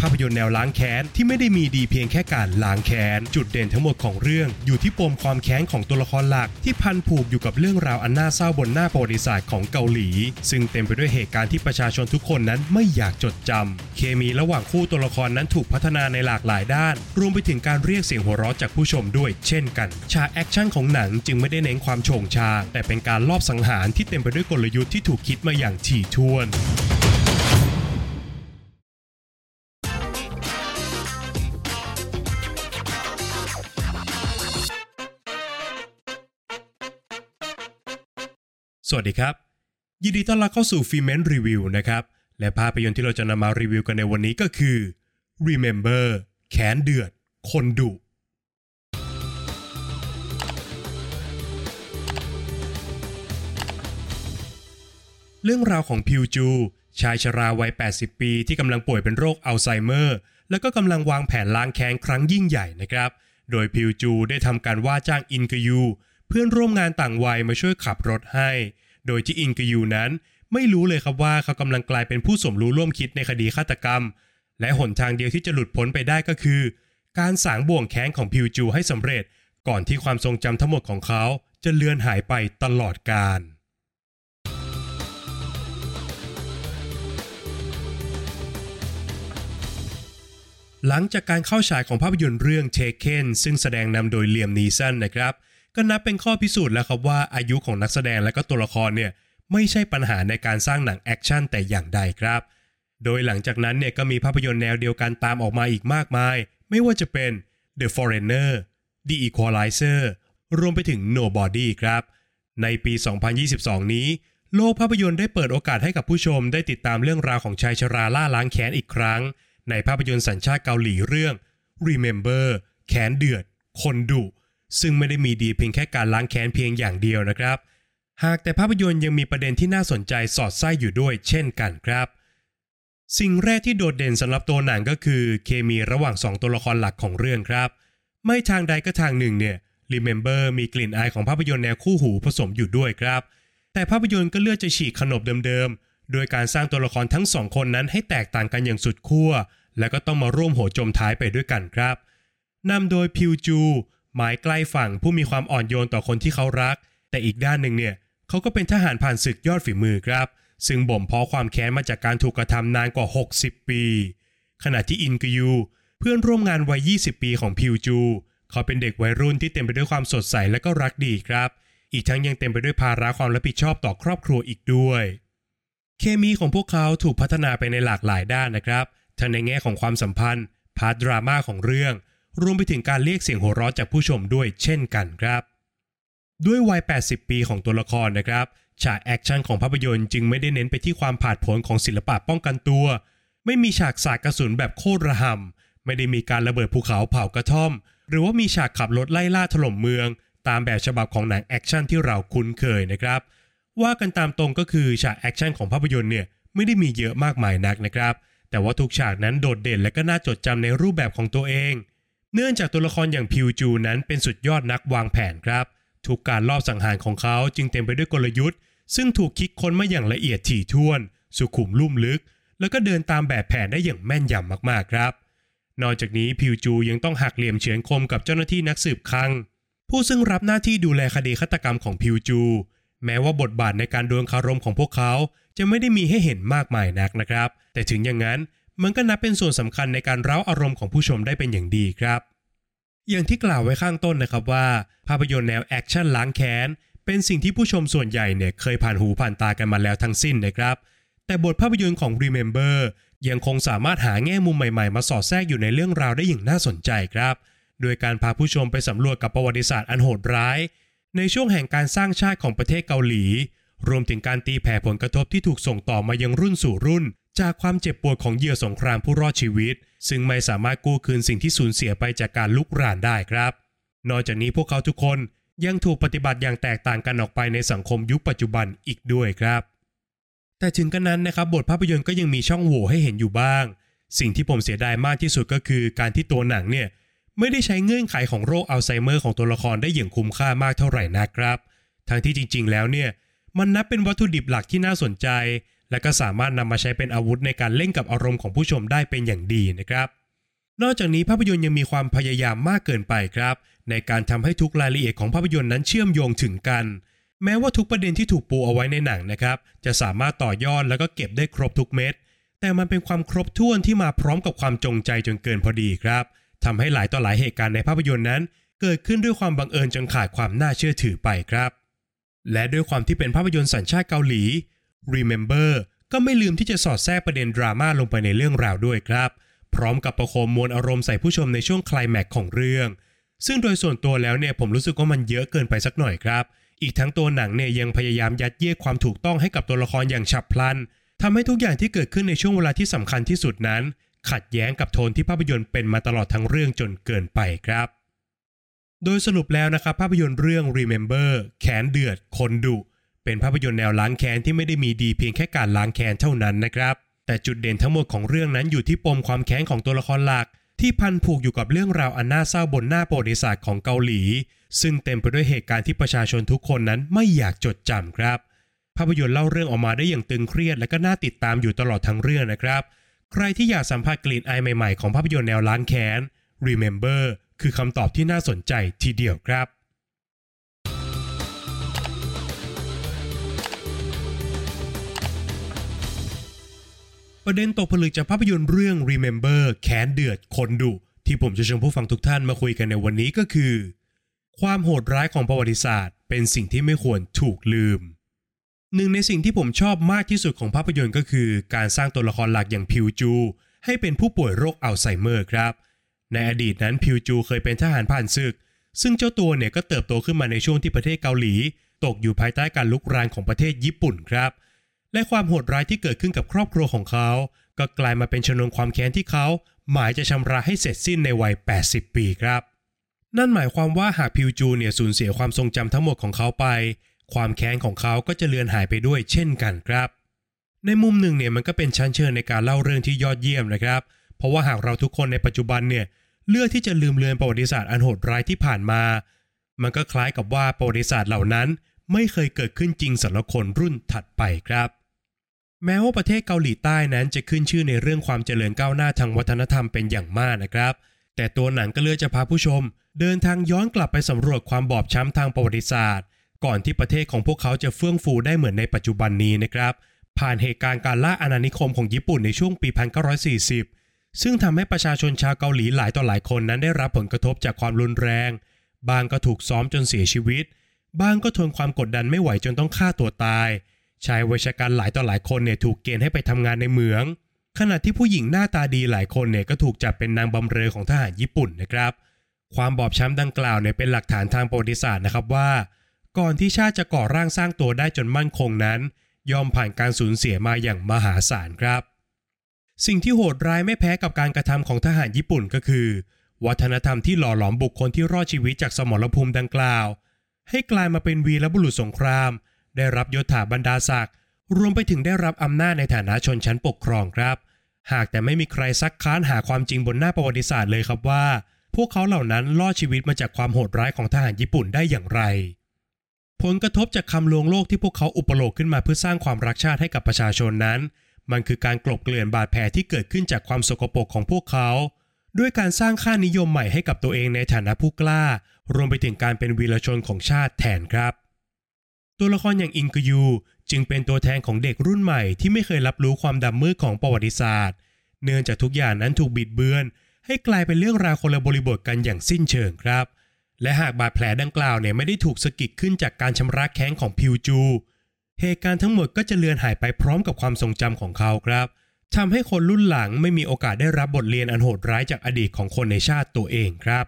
ภาพยนตร์แนวล้างแค้นที่ไม่ได้มีดีเพียงแค่การล้างแค้น จุดเด่นทั้งหมดของเรื่อง อยู่ที่ปมความแค้นของตัวละครหลัก ที่พันผูกอยู่กับเรื่องราวอันน่าเศร้าบนหน้าประวัติศาสตร์ของเกาหลี ซึ่งเต็มไปด้วยเหตุการณ์ที่ประชาชนทุกคนนั้นไม่อยากจดจำเคมีระหว่างคู่ตัวละครนั้นถูกพัฒนาในหลากหลายด้าน รวมไปถึงการเรียกเสียงหัวเราะจากผู้ชมด้วย เช่นกัน ฉากแอคชั่นของหนังจึงไม่ได้เน้นความโฉ่งฉ่างแต่เป็นการลอบสังหารที่เต็มไปด้วยกลยุทธ์ที่ถูกคิดมาอย่างถี่ถ้วน สวัสดีครับ ยินดีต้อนรับเข้าสู่ฟิเมนรีวิวนะครับ และภาพยนตร์ที่เราจะนำมารีวิวกันในวันนี้ก็คือ Remember แขนเดือด คนดุเรื่องราวของพิวจู ชายชราวัย 80 ปีที่กำลังป่วยเป็นโรคอัลไซเมอร์ แล้วก็กำลังวางแผนล้างแค้นครั้งยิ่งใหญ่นะครับ โดยพิวจูได้ทำการว่าจ้างอินกยู เพื่อนร่วมงานต่างวัยมาช่วยขับรถให้ โดยที่อินกยูนั้น ไม่รู้เลยครับว่าเขากำลังกลายเป็นผู้สมรู้ร่วมคิดในคดีฆาตกรรม และหนทางเดียวที่จะหลุดพ้นไปได้ก็คือ การสางบ่วงแค้นของพิวจูให้สำเร็จ ก่อนที่ความทรงจำทั้งหมดของเขาจะเลือนหายไปตลอดกาลหลังจากการเข้าฉายของภาพยนตร์เรื่อง Taken ซึ่งแสดงนำโดยเลียมนีสันนะครับ ก็นับเป็นข้อพิสูจน์แล้วครับว่าอายุของนักแสดงและก็ตัวละครเนี่ยไม่ใช่ปัญหาในการสร้างหนังแอคชั่นแต่อย่างใดครับ โดยหลังจากนั้นเนี่ยก็มีภาพยนตร์แนวเดียวกันตามออกมาอีกมากมาย ไม่ว่าจะเป็น The Foreigner The Equalizer รวมไปถึง Nobody ครับ ในปี 2022 นี้ โลกภาพยนตร์ได้เปิดโอกาสให้กับผู้ชมได้ติดตามเรื่องราวของชายชราล่าล้างแค้นอีกครั้ง ในภาพยนตร์สัญชาติเกาหลีเรื่อง Remember แค้นเดือด คนดุ ซึ่งไม่ได้มีดีเพียงแค่การล้างแค้นเพียงอย่างเดียวนะครับ หากแต่ภาพยนตร์ยังมีประเด็นที่น่าสนใจสอดไส้อยู่ด้วยเช่นกันครับ สิ่งแรกที่โดดเด่นสำหรับตัวหนังก็คือ เคมีระหว่าง 2 ตัวละครหลักของเรื่องครับ ไม่ทางใดก็ทางหนึ่งเนี่ย Remember มีกลิ่นอายของภาพยนตร์แนวคู่หูผสมอยู่ด้วยครับ แต่ภาพยนตร์ก็เลือกจะฉีกขนบเดิมๆ โดยการสร้างตัวละครทั้งสองคนนั้นให้แตกต่างกันอย่างสุดขั้ว แล้วก็ต้องมาร่วมโหจมท้ายไปด้วยกันครับนำโดยพิวจู หมายใกล้ฝั่งผู้มีความอ่อนโยนต่อคนที่เขารัก แต่อีกด้านหนึ่งเนี่ยเขาก็เป็นทหารผ่านศึกยอดฝีมือครับ ซึ่งบ่มเพาะความแค้นมาจากการถูกกระทำนานกว่า 60 ปี ขณะที่อินกยู เพื่อนร่วมงานวัย 20 ปีของพิวจู เขาเป็นเด็กวัยรุ่นที่เต็มไปด้วยความสดใสและก็รักดีครับ อีกทั้งยังเต็มไปด้วยภาระความรับผิดชอบต่อครอบครัวอีกด้วย เคมีของพวกเขาถูกพัฒนาไปในหลากหลายด้านนะครับทั้งในแง่ของความสัมพันธ์ part ดราม่าของเรื่อง รวมไปถึงการเรียกเสียงหัวเราะจากผู้ชมด้วยเช่นกันครับ ด้วยวัย 80 ปีของตัวละครนะครับฉากแอคชั่นของภาพยนตร์จึงไม่ได้เน้นไปที่ความผาดโผนของศิลปะป้องกันตัว ไม่มีฉากสาดกระสุนแบบโคตรระห่ำไม่ได้มีการระเบิดภูเขาเผากระท่อม หรือว่ามีฉากขับรถไล่ล่าถล่มเมือง ตามแบบฉบับของหนังแอคชั่นที่เราคุ้นเคยนะครับ ว่ากันตามตรงก็คือฉากแอคชั่นของภาพยนตร์เนี่ยไม่ได้มีเยอะมากมายนักนะครับ แต่ว่าทุกฉากนั้นโดดเด่นและก็น่าจดจำในรูปแบบของตัวเอง เนื่องจากตัวละครอย่างพิวจูนั้นเป็นสุดยอดนักวางแผนครับ ทุกการลอบสังหารของเขาจึงเต็มไปด้วยกลยุทธ์ ซึ่งถูกคิดค้นมาอย่างละเอียดถี่ถ้วน สุขุมลุ่มลึก แล้วก็เดินตามแบบแผนได้อย่างแม่นยำมากๆครับ นอกจากนี้พิวจูยังต้องหักเหลี่ยมเฉือนคมกับเจ้าหน้าที่นักสืบคัง ผู้ซึ่งรับหน้าที่ดูแลคดีฆาตกรรมของพิวจู แม้ว่าบทบาทในการดวลคารมของพวกเขาจะไม่ได้มีให้เห็นมากมายนักนะครับ แต่ถึงอย่างนั้น มันก็นับเป็นส่วนสำคัญในการเร้าอารมณ์ของผู้ชมได้เป็นอย่างดีครับ อย่างที่กล่าวไว้ข้างต้นนะครับว่า ภาพยนตร์แนวแอคชั่นล้างแค้นเป็นสิ่งที่ผู้ชมส่วนใหญ่เนี่ยเคยผ่านหูผ่านตากันมาแล้วทั้งสิ้นนะครับ แต่บทภาพยนตร์ของ Remember ยังคงสามารถหาแง่มุมใหม่ๆ มาสอดแทรกอยู่ในเรื่องราวได้อย่างน่าสนใจครับ โดยการพาผู้ชมไปสำรวจกับประวัติศาสตร์อันโหดร้าย ในช่วงแห่งการสร้างชาติของประเทศเกาหลี รวมถึงการตีแผ่ผลกระทบที่ถูกส่งต่อมายังรุ่นสู่รุ่น จากความเจ็บปวดของเหยื่อสงครามผู้รอดชีวิต ซึ่งไม่สามารถกู้คืนสิ่งที่สูญเสียไปจากการลุกรานได้ครับ นอกจากนี้พวกเขาทุกคนยังถูกปฏิบัติอย่างแตกต่างกันออกไปในสังคมยุคปัจจุบันอีกด้วยครับ แต่ถึงกันนั้นนะครับบทภาพยนตร์ก็ยังมีช่องโหว่ให้เห็นอยู่บ้าง สิ่งที่ผมเสียดายมากที่สุดก็คือการที่ตัวหนังเนี่ยไม่ได้ใช้เงื่อนไขของโรคอัลไซเมอร์ของตัวละครได้อย่างคุ้มค่ามากเท่าไหร่นะครับ ทั้งที่จริง ๆ แล้วเนี่ยมันนับเป็นวัตถุดิบหลักที่น่าสนใจ และก็สามารถนำมาใช้เป็นอาวุธในการเล่นกับอารมณ์ของผู้ชมได้เป็นอย่างดีนะครับ นอกจากนี้ภาพยนตร์ยังมีความพยายามมากเกินไปครับ ในการทำให้ทุกรายละเอียดของภาพยนตร์นั้นเชื่อมโยงถึงกัน แม้ว่าทุกประเด็นที่ถูกปูเอาไว้ในหนังนะครับ จะสามารถต่อยอดแล้วก็เก็บได้ครบทุกเม็ดแต่มันเป็นความครบถ้วนที่มาพร้อมกับความจงใจจนเกินพอดีครับทำให้หลายต่อหลายเหตุการณ์ในภาพยนตร์นั้น เกิดขึ้นด้วยความบังเอิญจนขาดความน่าเชื่อถือไปครับ และด้วยความที่เป็นภาพยนตร์สัญชาติเกาหลี Remember ก็ไม่ลืมที่จะสอดแทรกประเด็นดราม่าลงไปในเรื่องราวด้วยครับ พร้อมกับประโคมมวลอารมณ์ใส่ผู้ชมในช่วงคลายแม็กของเรื่อง ซึ่งโดยส่วนตัวแล้วเนี่ยผมรู้สึกว่ามันเยอะเกินไปสักหน่อยครับ อีกทั้งตัวหนังเนี่ยยังพยายามยัดเยียดความถูกต้องให้กับตัวละครอย่างฉับพลันทำให้ทุกอย่างที่เกิดขึ้นในช่วงเวลาที่สำคัญที่สุดนั้น ขัดแย้งกับโทนที่ภาพยนตร์เป็นมาตลอดทั้งเรื่องจนเกินไปครับ โดยสรุปแล้วนะครับภาพยนตร์เรื่อง Remember แขนเดือดคนดุ เป็นภาพยนตร์แนวล้างแค้นที่ไม่ได้มีดีเพียงแค่การล้างแค้นเท่านั้นนะครับ แต่จุดเด่นทั้งหมดของเรื่องนั้นอยู่ที่ปมความแค้นของตัวละครหลัก ที่พันผูกอยู่กับเรื่องราวอันน่าเศร้าบนหน้าประวัติศาสตร์ของเกาหลี ซึ่งเต็มไปด้วยเหตุการณ์ที่ประชาชนทุกคนนั้นไม่อยากจดจำครับ ภาพยนตร์เล่าเรื่องออกมาได้อย่างตึงเครียด และก็น่าติดตามอยู่ตลอดทั้งเรื่องนะครับ ใครที่อยากสัมผัสกลิ่นอายใหม่ๆของภาพยนตร์แนวล้างแค้น Remember คือคำตอบที่น่าสนใจทีเดียวครับ ประเด็นตกผลึกจากภาพยนตร์เรื่อง Remember แค้นเดือดคนดุที่ผมจะเชิญผู้ฟังทุกท่านมาคุยกันในวันนี้ก็คือ ความโหดร้ายของประวัติศาสตร์ เป็นสิ่งที่ไม่ควรถูกลืม หนึ่งในสิ่งที่ผมชอบมากที่สุดของภาพยนตร์ก็คือ การสร้างตัวละครหลักอย่างพิวจู ให้เป็นผู้ป่วยโรคอัลไซเมอร์ครับ ในอดีตนั้นพิวจูเคยเป็นทหารผ่านศึก ซึ่งเจ้าตัวเนี่ยก็เติบโตขึ้นมาในช่วงที่ประเทศเกาหลี ตกอยู่ภายใต้การลุกรานของประเทศญี่ปุ่นครับ และความโหดร้ายที่เกิดขึ้นกับครอบครัวของเขา ก็กลายมาเป็นชนวนความแค้นที่เขา หมายจะชำระให้เสร็จสิ้นในวัย 80 ปีครับ นั่นหมายความว่าหากพิวจูเนี่ยสูญเสียความทรงจำทั้งหมดของเขาไป ความแค้นของเขาก็จะเลือนหายไปด้วยเช่นกันครับ ในมุมหนึ่งเนี่ยมันก็เป็นชั้นเชิญในการเล่าเรื่องที่ยอดเยี่ยมนะครับ เพราะว่าหากเราทุกคนในปัจจุบันเนี่ยเลือกที่จะลืมเลือนประวัติศาสตร์อันโหดร้ายที่ผ่านมา มันก็คล้ายกับว่าประวัติศาสตร์เหล่านั้น ไม่เคยเกิดขึ้นจริงสำหรับคนรุ่นถัดไปครับ แม้ว่าประเทศเกาหลีใต้นั้นจะขึ้นชื่อในเรื่องความเจริญก้าวหน้าทางวัฒนธรรมเป็นอย่างมากนะครับ แต่ตัวหนังก็เลือกจะพาผู้ชม เดินทางย้อนกลับไปสำรวจความบอบช้ำทางประวัติศาสตร์ ก่อนที่ประเทศของพวกเขาจะเฟื่องฟูได้เหมือนในปัจจุบันนี้นะครับ ผ่านเหตุการณ์การล่าอาณานิคมของญี่ปุ่นในช่วงปี 1940 ซึ่งทำให้ประชาชนชาวเกาหลีหลายต่อหลายคนนั้นได้รับผลกระทบจากความรุนแรง บางก็ถูกซ้อมจนเสียชีวิต บางก็ทนความกดดันไม่ไหวจนต้องฆ่าตัวตาย ชายวัยชกันหลายต่อหลายคนเนี่ยถูกเกณฑ์ให้ไปทำงานในเหมือง ขณะที่ผู้หญิงหน้าตาดีหลายคนเนี่ยก็ถูกจับเป็นนางบำเรอของทหารญี่ปุ่นนะครับ ความบอบช้ำดังกล่าวเนี่ยเป็นหลักฐานทางประวัติศาสตร์นะครับว่า ก่อนที่ชาติจะก่อร่างสร้างตัวได้จนมั่นคงนั้น ยอมผ่านการสูญเสียมาอย่างมหาศาลครับ สิ่งที่โหดร้ายไม่แพ้กับการกระทำของทหารญี่ปุ่นก็คือ วัฒนธรรมที่หล่อหลอมบุคคลที่รอดชีวิตจากสมรภูมิดังกล่าว ให้กลายมาเป็นวีรบุรุษสงคราม ได้รับยศถาบรรดาศักดิ์รวมไปถึงได้รับอำนาจในฐานะชนชั้นปกครองครับ หากแต่ไม่มีใครซักค้านหาความจริงบนหน้าประวัติศาสตร์เลยครับว่า พวกเขาเหล่านั้นรอดชีวิตมาจากความโหดร้ายของทหารญี่ปุ่นได้อย่างไร ผลกระทบจากคำลวงโลกที่พวกเขาอุปโลกขึ้นมาเพื่อสร้างความรักชาติให้กับประชาชนนั้น มันคือการกลบเกลื่อนบาดแผลที่เกิดขึ้นจากความสกปรกของพวกเขาด้วยการสร้างค่านิยมใหม่ให้กับตัวเองในฐานะผู้กล้า รวมไปถึงการเป็นวีรชนของชาติแทนครับ ตัวละครอย่างอิงกยูจึงเป็นตัวแทนของเด็กรุ่นใหม่ที่ไม่เคยรับรู้ความดำมืดของประวัติศาสตร์ เนื่องจากทุกอย่างนั้นถูกบิดเบือน ให้กลายเป็นเรื่องราวคนละบริบทกันอย่างสิ้นเชิงครับ และหากบาดแผลดังกล่าวเนี่ยไม่ได้ถูกสะกิดขึ้นจากการชำระแค้นของพิวจู เหตุการณ์ทั้งหมดก็จะเลือนหายไปพร้อมกับความทรงจำของเขาครับทำให้คนรุ่นหลังไม่มีโอกาสได้รับบทเรียนอันโหดร้ายจากอดีตของคนในชาติตัวเองครับ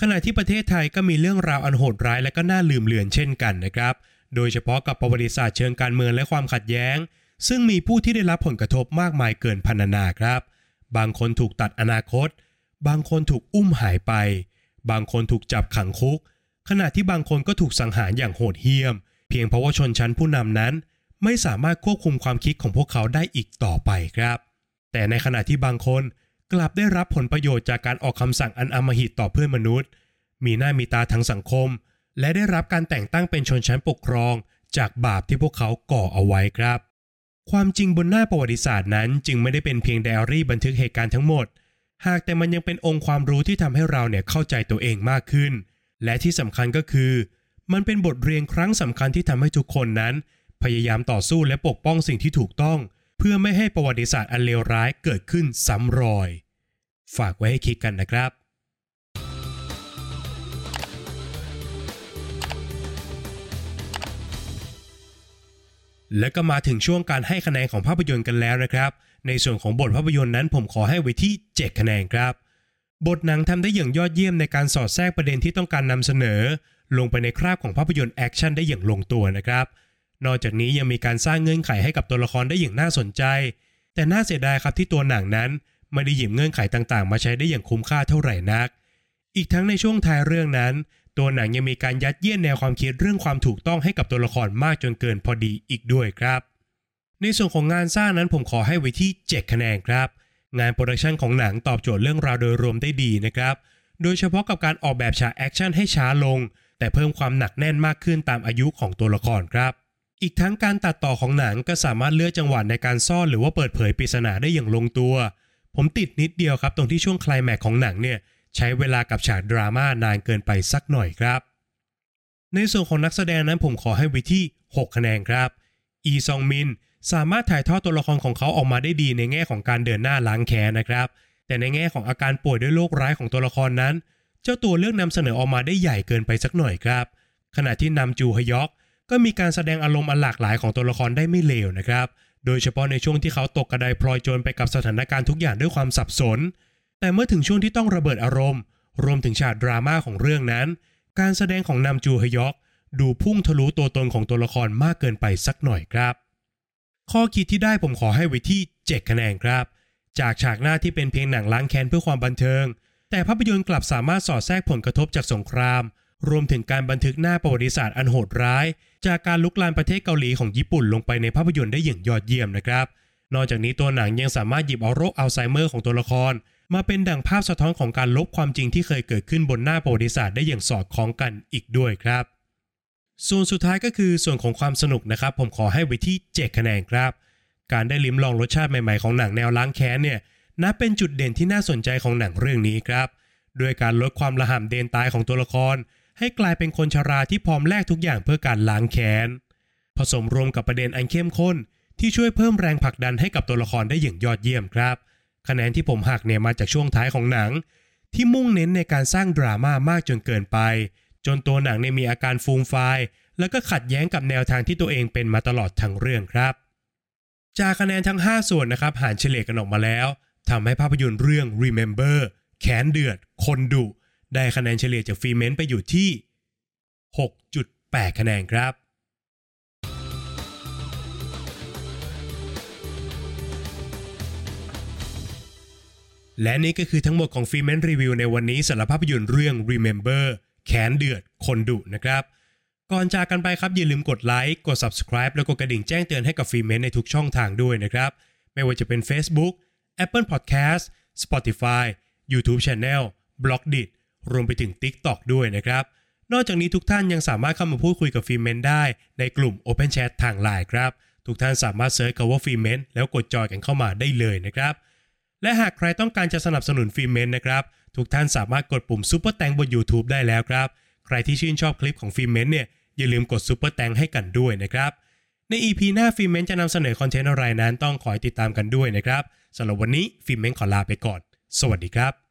ขณะที่ประเทศไทยก็มีเรื่องราวอันโหดร้ายและก็น่าลืมเลือนเช่นกันนะครับ โดยเฉพาะกับประวัติศาสตร์เชิงการเมืองและความขัดแย้ง ซึ่งมีผู้ที่ได้รับผลกระทบมากมายเกินพรรณนาครับ บางคนถูกตัดอนาคต บางคนถูกอุ้มหายไป บางคนถูกจับขังคุก ขณะที่บางคนก็ถูกสังหารอย่างโหดเหี้ยม เพียงเพราะว่าชนชั้นผู้นำนั้น ไม่สามารถควบคุมความคิดของพวกเขาได้อีกต่อไปครับ แต่ในขณะที่บางคนกลับได้รับผลประโยชน์จากการออกคำสั่งอันอำมหิตต่อเพื่อนมนุษย์ มีหน้ามีตาทางสังคม และได้รับการแต่งตั้งเป็นชนชั้นปกครอง จากบาปที่พวกเขาก่อเอาไว้ครับ ความจริงบนหน้าประวัติศาสตร์นั้น จึงไม่ได้เป็นเพียงไดอารี่บันทึกเหตุการณ์ทั้งหมด หากแต่มันยังเป็นองค์ความรู้ที่ทำให้เราเนี่ยเข้าใจตัวเองมากขึ้น และที่สำคัญก็คือ มันเป็นบทเรียนครั้งสำคัญที่ทำให้ทุกคนนั้น พยายามต่อสู้และปกป้องสิ่งที่ถูกต้อง เพื่อไม่ให้ประวัติศาสตร์อันเลวร้ายเกิดขึ้นซ้ำรอย ฝากไว้ให้คิดกันนะครับ และก็มาถึงช่วงการให้คะแนนของภาพยนตร์กันแล้วนะครับ ในส่วนของบทภาพยนตร์นั้นผมขอให้ไว้ที่ 7 คะแนนครับ บทหนังทำได้อย่างยอดเยี่ยมในการสอดแทรกประเด็นที่ต้องการนำเสนอ ลงไปในคราบของภาพยนตร์แอคชั่นได้อย่างลงตัวนะครับ นอกจากนี้ยังมีการสร้างเงื่อนไขให้กับตัวละครได้อย่างน่าสนใจ แต่น่าเสียดายครับที่ตัวหนังนั้นไม่ได้หยิบเงื่อนไขต่างๆ มาใช้ได้อย่างคุ้มค่าเท่าไหร่นัก อีกทั้งในช่วงท้ายเรื่องนั้น ตัวหนังยังมีการยัดเยียดแนวความคิดเรื่องความถูกต้องให้กับตัวละครมากจนเกินพอดีอีกด้วยครับ ในส่วนของงานสร้างนั้นผมขอให้ไว้ที่ 7 คะแนนครับ งาน production ของหนังตอบโจทย์เรื่องราวโดยรวมได้ดีนะครับ โดยเฉพาะกับการออกแบบฉากแอคชั่นให้ช้าลง แต่เพิ่มความหนักแน่นมากขึ้นตามอายุของตัวละครครับ อีกทั้งการตัดต่อของหนังก็สามารถเลือกจังหวะในการซ่อนหรือว่าเปิดเผยปริศนาได้อย่างลงตัว ผมติดนิดเดียวครับตรงที่ช่วงคลแม็กของหนังเนี่ย ใช้เวลากับฉากดราม่านานเกินไปสักหน่อยครับ ในส่วนของนักแสดงนั้นผมขอให้ไว้ที่ 6 คะแนนครับ อีซองมินสามารถถ่ายทอดตัวละครของเขาออกมาได้ดีในแง่ของการเดินหน้าล้างแค้นนะครับ แต่ในแง่ของอาการป่วยด้วยโรคร้ายของตัวละครนั้น เจ้าตัวเลือกนำเสนอออกมาได้ใหญ่เกินไปสักหน่อยครับ ขณะที่นำจูฮยอกก็มีการแสดงอารมณ์อันหลากหลายของตัวละครได้ไม่เลวนะครับ โดยเฉพาะในช่วงที่เขาตกกระไดพลอยโจรไปกับสถานการณ์ทุกอย่างด้วยความสับสน แต่เมื่อถึงช่วงที่ต้องระเบิดอารมณ์ รวมถึงฉากดราม่าของเรื่องนั้น การแสดงของนำจูฮยอกดูพุ่งทะลุตัวตนของตัวละครมากเกินไปสักหน่อยครับ ข้อคิดที่ได้ผมขอให้ไว้ที่ 7 คะแนนครับ จากฉากหน้าที่เป็นเพียงหนังล้างแค้นเพื่อความบันเทิง แต่ภาพยนตร์กลับสามารถสอดแทรกผลกระทบจากสงคราม รวมถึงการบันทึกหน้าประวัติศาสตร์อันโหดร้าย จากการลุกลามประเทศเกาหลีของญี่ปุ่นลงไปในภาพยนตร์ได้อย่างยอดเยี่ยมนะครับ นอกจากนี้ตัวหนังยังสามารถหยิบเอาโรคอัลไซเมอร์ของตัวละคร มาเป็นดั่งภาพสะท้อนของการลบความจริงที่เคยเกิดขึ้นบนหน้าประวัติศาสตร์ได้อย่างสอดคล้องกันอีกด้วยครับ ส่วนสุดท้ายก็คือส่วนของความสนุกนะครับ ผมขอให้ไว้ที่7คะแนนครับ การได้ลิ้มลองรสชาติใหม่ๆของหนังแนวล้างแค้นเนี่ยนับเป็นจุดเด่นที่น่าสนใจของหนังเรื่องนี้ครับด้วยการลดความระห่ำเดนตายของตัวละคร ให้กลายเป็นคนชราที่พร้อมแลกทุกอย่างเพื่อการล้างแค้นผสมรวมกับประเด็นอันเข้มข้นที่ช่วยเพิ่มแรงผลักดันให้กับตัวละครได้อย่างยอดเยี่ยมครับ คะแนนที่ผมหักเนี่ยมาจากช่วงท้ายของหนัง ที่มุ่งเน้นในการสร้างดราม่ามากจนเกินไป จนตัวหนังเนี่ยมีอาการฟูมไฟายแล้วก็ขัดแย้งกับแนวทางที่ตัวเองเป็นมาตลอดทั้งเรื่องครับ จากคะแนนทั้ง 5 ส่วนนะครับหารเฉลี่ยกันออกมาแล้วทำให้ภาพยนตร์เรื่อง Remember แขนเดือด คนดุ ได้คะแนนเฉลี่ยจากฟีเมนต์ไปอยู่ที่ 6.8 คะแนนครับ และนี่ก็คือทั้งหมดของฟีเมนต์รีวิวในวันนี้สำหรับภาพยนตร์เรื่อง Remember แขนเดือด คนดุนะครับ ก่อนจากกันไปครับอย่าลืมกดไลค์กด subscribe แล้วกดกระดิ่งแจ้งเตือนให้กับฟีเมนต์ในทุกช่องทางด้วยนะครับ ไม่ว่าจะเป็น Facebook Apple Podcast Spotify YouTube Channel b l o g d i t รวมไปถึง TikTok ด้วยนะครับ นอกจากนี้ทุกท่านยังสามารถเข้ามาพูดคุยกับฟีเมนได้ในกลุ่ม Open Chat ทางไลน์ครับ ทุกท่านสามารถ search คำว่าฟีเมนแล้วกดจอยกันเข้ามาได้เลยนะครับ และหากใครต้องการจะสนับสนุนฟิเมนนะครับ ทุกท่านสามารถกดปุ่ม Super Thanks บน YouTube ได้แล้วครับ ใครที่ชื่นชอบคลิปของฟิเมนเนี่ยอย่าลืมกด Super Thanks ให้กันด้วยนะครับ ใน EP หน้าฟิล์มเมนจะนำเสนอ content อะไรนั้นต้องคอยติดตามกันด้วยนะครับสำหรับวันนี้ฟิล์มเมนขอลาไปก่อน สวัสดีครับ